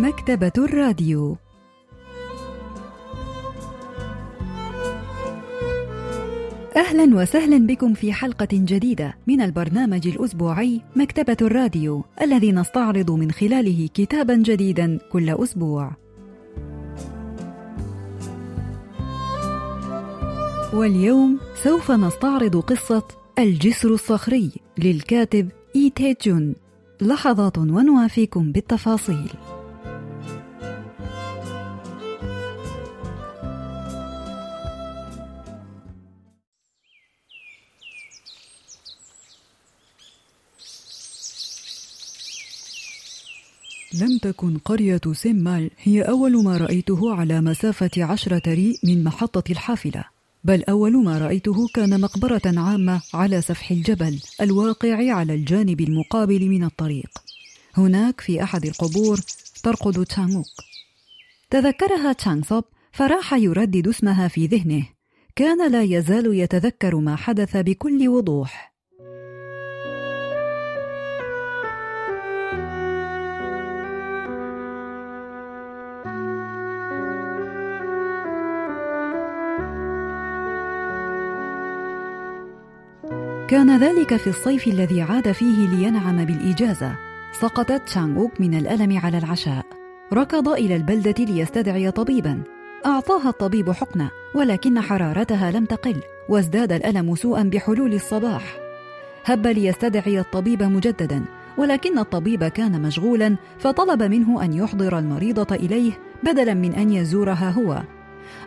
مكتبة الراديو. أهلا وسهلا بكم في حلقة جديدة من البرنامج الأسبوعي مكتبة الراديو الذي نستعرض من خلاله كتابا جديدا كل أسبوع. واليوم سوف نستعرض قصة الجسر الصخري للكاتب إي تي جون. لحظات ونوافيكم بالتفاصيل. لم تكن قرية سيمال هي أول ما رأيته على مسافة عشرة ري من محطة الحافلة. بل أول ما رأيته كان مقبرة عامة على سفح الجبل الواقع على الجانب المقابل من الطريق. هناك في أحد القبور ترقد تشانغوك. تذكرها تشانغ فراح يردد اسمها في ذهنه. كان لا يزال يتذكر ما حدث بكل وضوح. كان ذلك في الصيف الذي عاد فيه لينعم بالإجازة. سقطت تشانغوك من الألم على العشاء. ركض إلى البلدة ليستدعي طبيبا. أعطاها الطبيب حقنة ولكن حرارتها لم تقل وازداد الألم سوءا بحلول الصباح. هب ليستدعي الطبيب مجددا ولكن الطبيب كان مشغولا فطلب منه أن يحضر المريضة إليه بدلا من أن يزورها هو.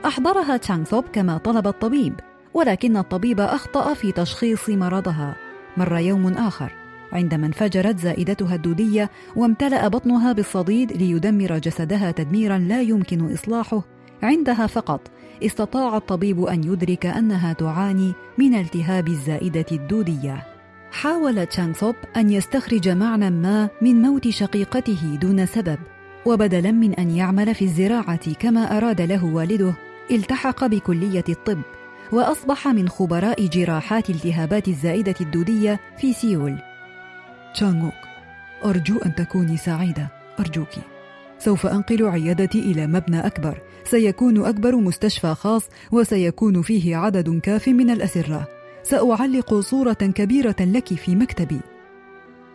أحضرها تشانغ كما طلب الطبيب. ولكن الطبيب أخطأ في تشخيص مرضها. مر يوم آخر. عندما انفجرت زائدتها الدودية وامتلأ بطنها بالصديد ليدمر جسدها تدميرا لا يمكن إصلاحه عندها فقط. استطاع الطبيب أن يدرك أنها تعاني من التهاب الزائدة الدودية. حاول تشانغ أن يستخرج معنى ما من موت شقيقته دون سبب. وبدلا من أن يعمل في الزراعة كما أراد له والده التحق بكلية الطب. وأصبح من خبراء جراحات التهابات الزائدة الدودية في سيول. تشانغوك أرجو أن تكوني سعيدة. أرجوك. سوف أنقل عيادتي إلى مبنى أكبر. سيكون أكبر مستشفى خاص وسيكون فيه عدد كاف من الأسرة. سأعلق صورة كبيرة لك في مكتبي.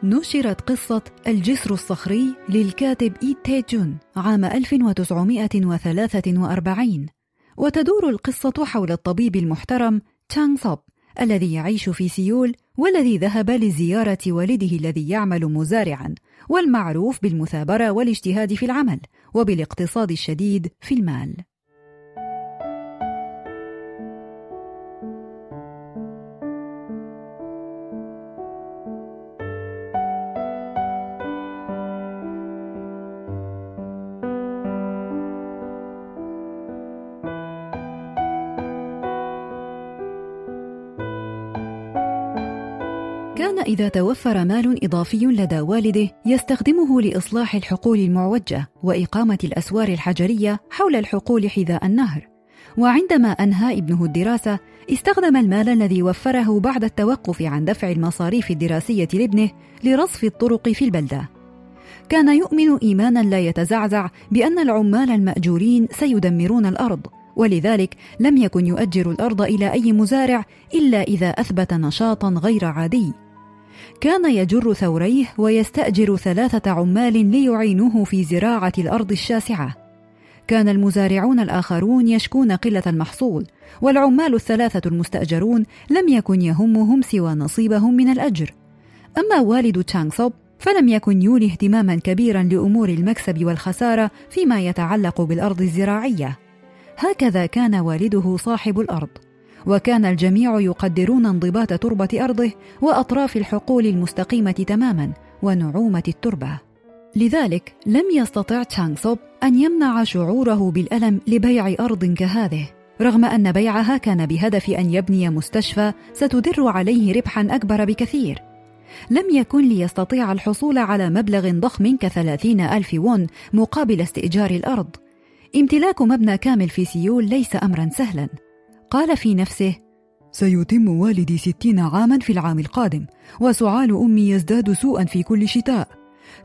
نشرت قصة الجسر الصخري للكاتب إي تي جون عام 1943 وتدور القصة حول الطبيب المحترم تشانغ سوب الذي يعيش في سيول والذي ذهب لزيارة والده الذي يعمل مزارعا والمعروف بالمثابرة والاجتهاد في العمل وبالاقتصاد الشديد في المال. كان إذا توفر مال إضافي لدى والده يستخدمه لإصلاح الحقول المعوجة وإقامة الأسوار الحجرية حول الحقول حذاء النهر. وعندما أنهى ابنه الدراسة استخدم المال الذي وفره بعد التوقف عن دفع المصاريف الدراسية لابنه لرصف الطرق في البلدة. كان يؤمن إيمانا لا يتزعزع بأن العمال المأجورين سيدمرون الأرض ولذلك لم يكن يؤجر الأرض إلى أي مزارع إلا إذا أثبت نشاطا غير عادي. كان يجر ثوريه ويستأجر ثلاثة عمال ليعينوه في زراعة الأرض الشاسعة. كان المزارعون الآخرون يشكون قلة المحصول والعمال الثلاثة المستأجرون لم يكن يهمهم سوى نصيبهم من الأجر. أما والد تشانغ صوب فلم يكن يولي اهتماما كبيرا لأمور المكسب والخسارة فيما يتعلق بالأرض الزراعية. هكذا كان والده صاحب الأرض. وكان الجميع يقدرون انضباط تربة أرضه وأطراف الحقول المستقيمة تماما ونعومة التربة. لذلك لم يستطع تشانغ صوب أن يمنع شعوره بالألم لبيع أرض كهذه رغم أن بيعها كان بهدف أن يبني مستشفى ستدر عليه ربحا أكبر بكثير. لم يكن ليستطيع الحصول على مبلغ ضخم كثلاثين ألف وون مقابل استئجار الأرض. امتلاك مبنى كامل في سيول ليس أمرا سهلا. قال في نفسه سيتم والدي ستين عاما في العام القادم وسعال أمي يزداد سوءا في كل شتاء.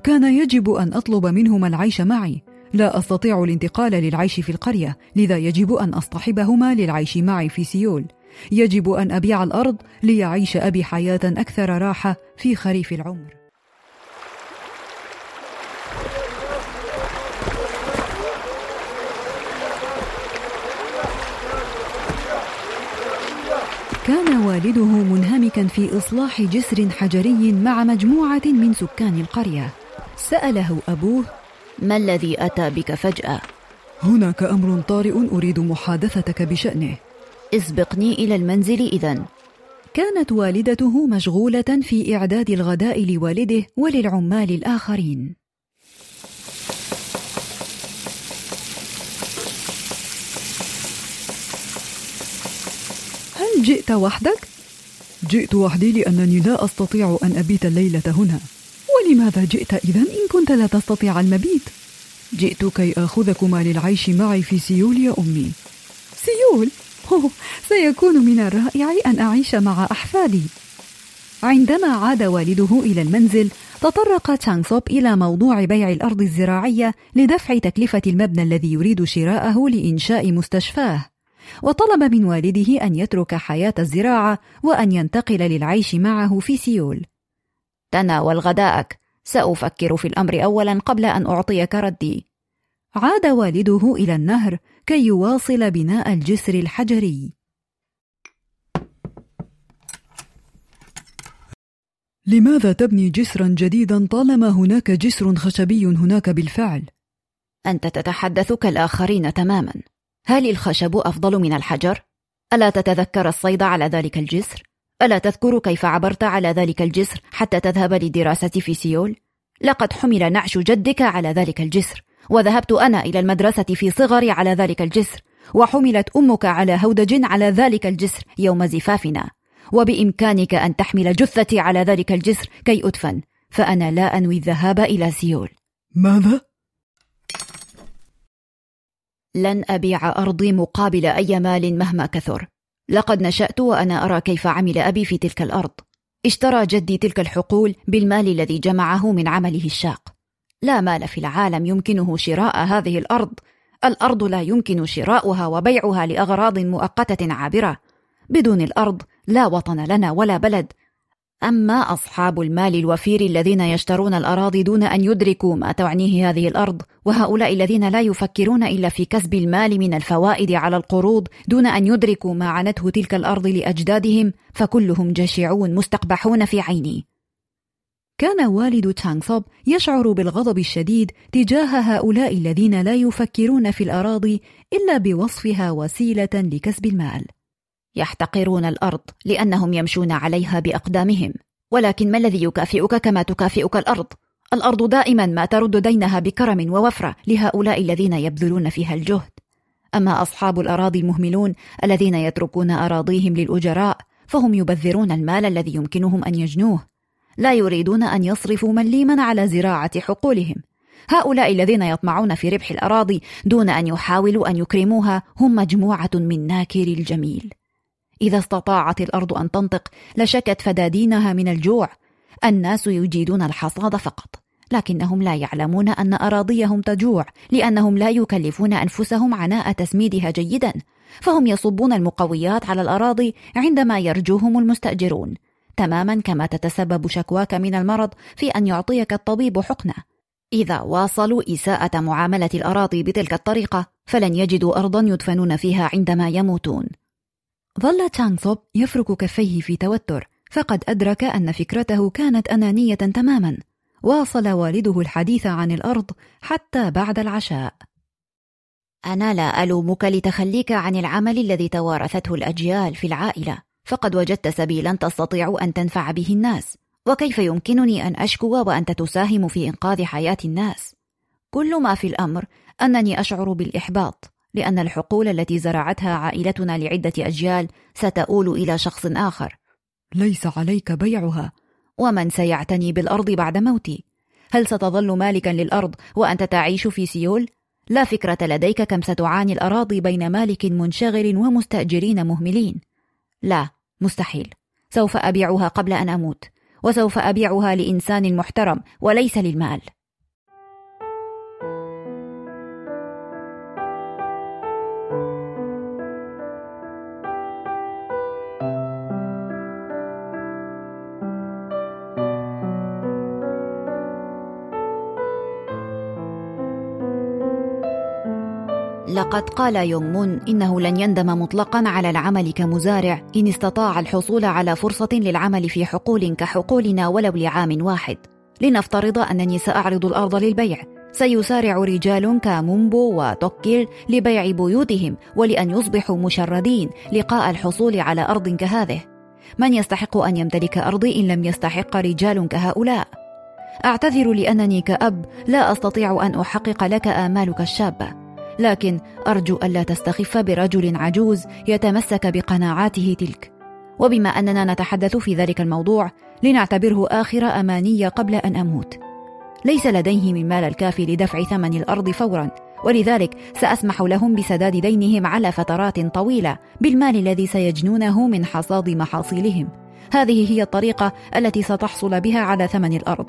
كان يجب أن أطلب منهما العيش معي. لا أستطيع الانتقال للعيش في القرية لذا يجب أن أصطحبهما للعيش معي في سيول. يجب أن أبيع الأرض ليعيش أبي حياة أكثر راحة في خريف العمر. كان والده منهمكا في إصلاح جسر حجري مع مجموعة من سكان القرية. سأله أبوه ما الذي أتى بك فجأة؟ هناك أمر طارئ أريد محادثتك بشأنه. اسبقني إلى المنزل اذا كانت والدته مشغولة في إعداد الغداء لوالده وللعمال الآخرين هل جئت وحدك؟ جئت وحدي لأنني لا أستطيع أن أبيت الليلة هنا. ولماذا جئت اذا إن كنت لا تستطيع المبيت؟ جئت كي آخذكما للعيش معي في سيول يا أمي. سيول؟ أوه سيكون من الرائع أن أعيش مع أحفادي. عندما عاد والده إلى المنزل تطرق تشانغ سوب إلى موضوع بيع الأرض الزراعية لدفع تكلفة المبنى الذي يريد شراءه لإنشاء مستشفاه. وطلب من والده أن يترك حياة الزراعة وأن ينتقل للعيش معه في سيول. تناول غداءك سأفكر في الأمر اولا قبل أن أعطيك ردي. عاد والده إلى النهر كي يواصل بناء الجسر الحجري. لماذا تبني جسرا جديدا طالما هناك جسر خشبي هناك بالفعل؟ أنت تتحدث كالآخرين تماما. هل الخشب أفضل من الحجر؟ ألا تتذكر الصيد على ذلك الجسر؟ ألا تذكر كيف عبرت على ذلك الجسر حتى تذهب للدراسه في سيول لقد حمل نعش جدك على ذلك الجسر وذهبت أنا إلى المدرسة في صغري على ذلك الجسر وحملت أمك على هودج على ذلك الجسر يوم زفافنا. وبإمكانك أن تحمل جثتي على ذلك الجسر كي أدفن فأنا لا أنوي الذهاب إلى سيول. ماذا؟ لن أبيع أرضي مقابل أي مال مهما كثر. لقد نشأت وأنا أرى كيف عمل أبي في تلك الأرض. اشترى جدي تلك الحقول بالمال الذي جمعه من عمله الشاق. لا مال في العالم يمكنه شراء هذه الأرض. الأرض لا يمكن شراؤها وبيعها لأغراض مؤقتة عابرة. بدون الأرض لا وطن لنا ولا بلد. أما أصحاب المال الوفير الذين يشترون الأراضي دون أن يدركوا ما تعنيه هذه الأرض وهؤلاء الذين لا يفكرون إلا في كسب المال من الفوائد على القروض دون أن يدركوا ما عنته تلك الأرض لأجدادهم فكلهم جشعون مستقبحون في عيني. كان والد تشانغ صوب يشعر بالغضب الشديد تجاه هؤلاء الذين لا يفكرون في الأراضي إلا بوصفها وسيلة لكسب المال. يحتقرون الأرض لأنهم يمشون عليها بأقدامهم. ولكن ما الذي يكافئك كما تكافئك الأرض؟ الأرض دائما ما ترد دينها بكرم ووفرة لهؤلاء الذين يبذلون فيها الجهد. أما أصحاب الأراضي المهملون الذين يتركون أراضيهم للأجراء فهم يبذرون المال الذي يمكنهم أن يجنوه. لا يريدون أن يصرفوا مليما على زراعة حقولهم. هؤلاء الذين يطمعون في ربح الأراضي دون أن يحاولوا أن يكرموها هم مجموعة من ناكر الجميل. إذا استطاعت الأرض أن تنطق لشكت فدادينها من الجوع. الناس يجيدون الحصاد فقط لكنهم لا يعلمون أن أراضيهم تجوع لأنهم لا يكلفون أنفسهم عناء تسميدها جيدا. فهم يصبون المقويات على الأراضي عندما يرجوهم المستأجرون. تماما كما تتسبب شكواك من المرض في أن يعطيك الطبيب حقنة. إذا واصلوا إساءة معاملة الأراضي بتلك الطريقة فلن يجدوا أرضا يدفنون فيها عندما يموتون. ظل تشانغ يفرك كفيه في توتر فقد أدرك أن فكرته كانت أنانية تماما. واصل والده الحديث عن الأرض حتى بعد العشاء. أنا لا ألومك لتخليك عن العمل الذي توارثته الأجيال في العائلة فقد وجدت سبيلا تستطيع أن تنفع به الناس وكيف يمكنني أن أشكو وأنت تساهم في إنقاذ حياة الناس؟ كل ما في الأمر أنني أشعر بالإحباط. لأن الحقول التي زرعتها عائلتنا لعدة أجيال ستؤول إلى شخص آخر. ليس عليك بيعها. ومن سيعتني بالأرض بعد موتي؟ هل ستظل مالكا للأرض وأنت تعيش في سيول؟ لا فكرة لديك كم ستعاني الأراضي بين مالك منشغل ومستأجرين مهملين. لا، مستحيل. سوف أبيعها قبل أن أموت. وسوف أبيعها لإنسان محترم وليس للمال لقد قال يونغ مون إنه لن يندم مطلقا على العمل كمزارع إن استطاع الحصول على فرصة للعمل في حقول كحقولنا ولو لعام واحد. لنفترض أنني سأعرض الأرض للبيع. سيسارع رجال كامومبو وتوكيل لبيع بيوتهم ولأن يصبحوا مشردين لقاء الحصول على أرض كهذه. من يستحق أن يمتلك أرضي إن لم يستحق رجال كهؤلاء؟ أعتذر لأنني كأب لا أستطيع أن أحقق لك آمالك الشابة. لكن أرجو ألا تستخف برجل عجوز يتمسك بقناعاته تلك. وبما أننا نتحدث في ذلك الموضوع لنعتبره آخر أماني قبل أن أموت. ليس لديه من مال الكافي لدفع ثمن الأرض فورا ولذلك سأسمح لهم بسداد دينهم على فترات طويلة بالمال الذي سيجنونه من حصاد محاصيلهم. هذه هي الطريقة التي ستحصل بها على ثمن الأرض.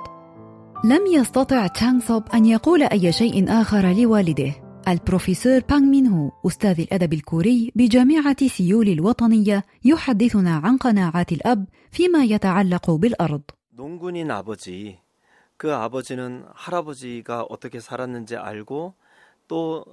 لم يستطع تشانغ صوب أن يقول أي شيء آخر لوالده. البروفيسور بانغ مين هو أستاذ الأدب الكوري بجامعة سيول الوطنية يحدثنا عن قناعات الأب فيما يتعلق بالأرض. 농군인 아버지, 그 아버지는 할아버지가 어떻게 살았는지 알고 또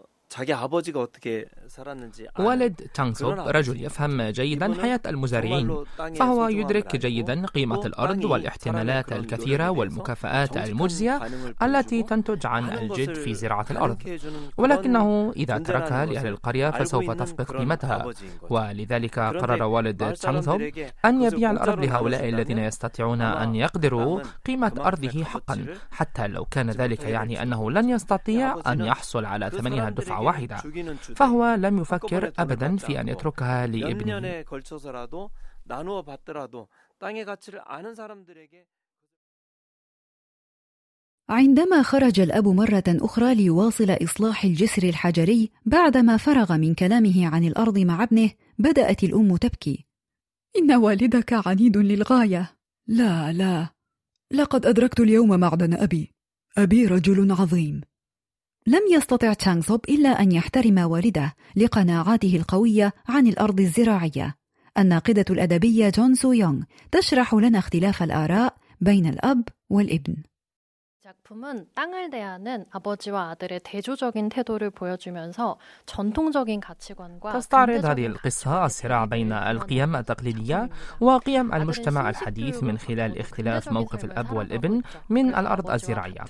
والد تانغسوب رجل يفهم جيدا حياة المزارعين. فهو يدرك جيدا قيمة الأرض والاحتمالات الكثيرة والمكافآت المجزية التي تنتج عن الجد في زراعة الأرض. ولكنه إذا تركها لأهل القرية فسوف تفقد قيمتها. ولذلك قرر والد تانغسوب أن يبيع الأرض لهؤلاء الذين يستطيعون أن يقدروا قيمة أرضه حقا. حتى لو كان ذلك يعني أنه لن يستطيع أن يحصل على ثمنها واحدة فهو لم يفكر أبدا في أن يتركها لابنه. عندما خرج الأب مرة أخرى ليواصل إصلاح الجسر الحجري بعدما فرغ من كلامه عن الأرض مع ابنه بدأت الأم تبكي. إن والدك عنيد للغاية. لا لا. لقد أدركت اليوم معدن أبي. أبي رجل عظيم. لم يستطع تشانغ صوب إلا أن يحترم والده لقناعاته القوية عن الأرض الزراعية. الناقدة الأدبية جون سو يونغ تشرح لنا اختلاف الآراء بين الأب والابن. 작품은 땅을 대하는 아버지와 아들의 대조적인 태도를 보여주면서 전통적인 가치관과 تستعرض هذه القصة الصراع بين القيم التقليدية وقيم المجتمع الحديث من خلال اختلاف موقف الأب والابن من الأرض الزراعية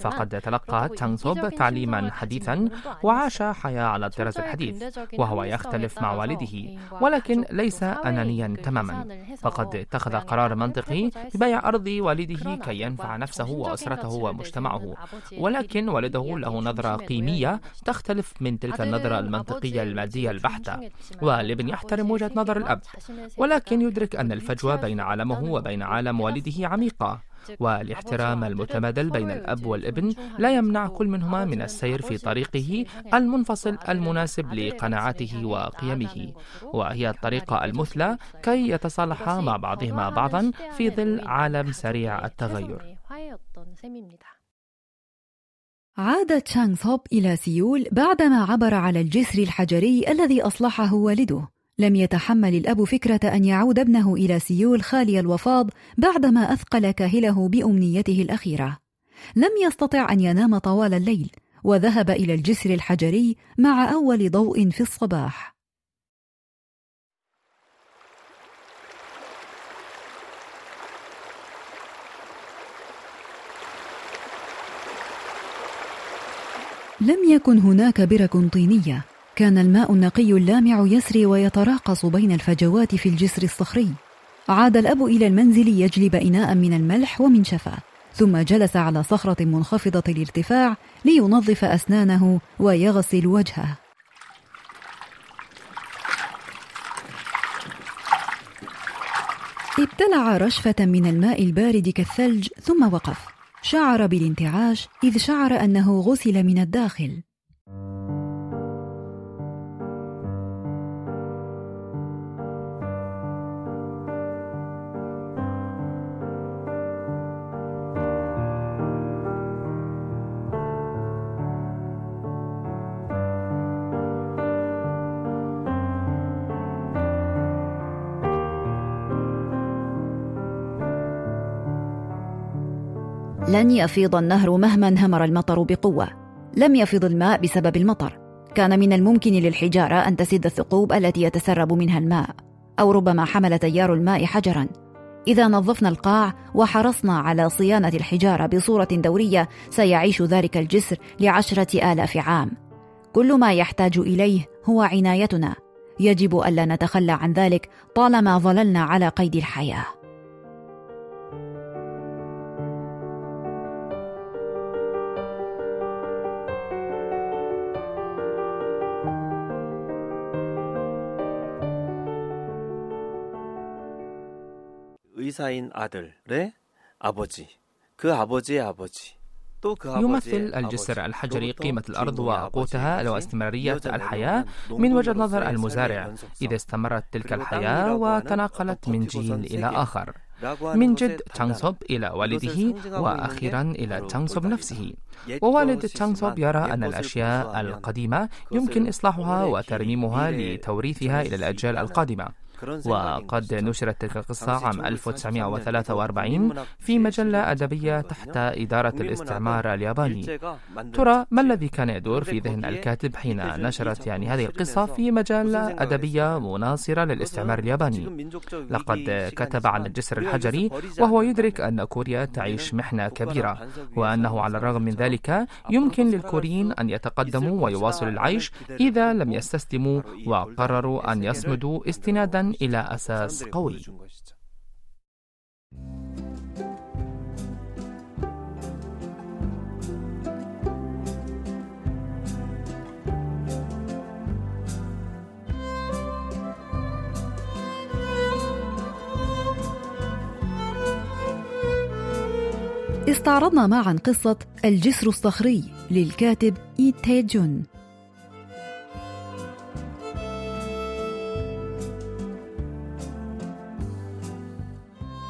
فقد تلقى تانغسوب تعليما حديثا وعاش حياة على الطراز الحديث وهو يختلف مع والده ولكن ليس أنانيا تماما فقد اتخذ قرار منطقي ببيع أرض والده كي ينفع نفسه وأسرته ومجتمعه ولكن والده له نظرة قيمية تختلف من تلك النظرة المنطقية المادية البحتة. والابن يحترم وجهة نظر الأب. ولكن يدرك أن الفجوة بين عالمه وبين عالم والده عميقة. والاحترام المتبادل بين الأب والابن لا يمنع كل منهما من السير في طريقه المنفصل المناسب لقناعاته وقيمه. وهي الطريقة المثلى كي يتصالحا مع بعضهما بعضا في ظل عالم سريع التغير عاد تشانغ ثوب إلى سيول بعدما عبر على الجسر الحجري الذي أصلحه والده لم يتحمل الأب فكرة أن يعود ابنه إلى سيول خالي الوفاض بعدما أثقل كاهله بأمنيته الأخيرة. لم يستطع أن ينام طوال الليل، وذهب إلى الجسر الحجري مع أول ضوء في الصباح. لم يكن هناك برك طينية. كان الماء النقي اللامع يسري ويتراقص بين الفجوات في الجسر الصخري. عاد الأب إلى المنزل يجلب إناء من الملح ومنشفه ثم جلس على صخرة منخفضة الارتفاع لينظف أسنانه ويغسل وجهه. ابتلع رشفة من الماء البارد كالثلج ثم وقف. شعر بالانتعاش إذ شعر أنه غسل من الداخل. لن يفيض النهر مهما انهمر المطر بقوة. لم يفض الماء بسبب المطر. كان من الممكن للحجارة أن تسد الثقوب التي يتسرب منها الماء أو ربما حمل تيار الماء حجرا. إذا نظفنا القاع وحرصنا على صيانة الحجارة بصورة دورية سيعيش ذلك الجسر لعشرة آلاف عام. كل ما يحتاج إليه هو عنايتنا. يجب ألا نتخلى عن ذلك طالما ظللنا على قيد الحياة. 의사인 아들의 아버지, 그 아버지의 아버지. يمثل الجسر الحجري قيمة الأرض وقوتها واستمرارية الحياة من وجهة نظر المزارع إذا استمرت تلك الحياة وتناقلت من جيل إلى آخر من جد تشانغسوب إلى والده وأخيرا إلى تشانغسوب نفسه ووالد تشانغسوب يرى أن الأشياء القديمة يمكن إصلاحها وترميمها لتوريثها إلى الأجيال القادمة وقد نشرت تلك القصة عام 1943 في مجلة أدبية تحت إدارة الاستعمار الياباني ترى ما الذي كان يدور في ذهن الكاتب حين نشرت يعني هذه القصة في مجلة أدبية مناصرة للاستعمار الياباني لقد كتب عن الجسر الحجري وهو يدرك أن كوريا تعيش محنة كبيرة وأنه على الرغم من ذلك يمكن للكوريين أن يتقدموا ويواصلوا العيش إذا لم يستسلموا وقرروا أن يصمدوا استنادا إلى أساس قوي. استعرضنا معا قصة الجسر الصخري للكاتب إي تي جون.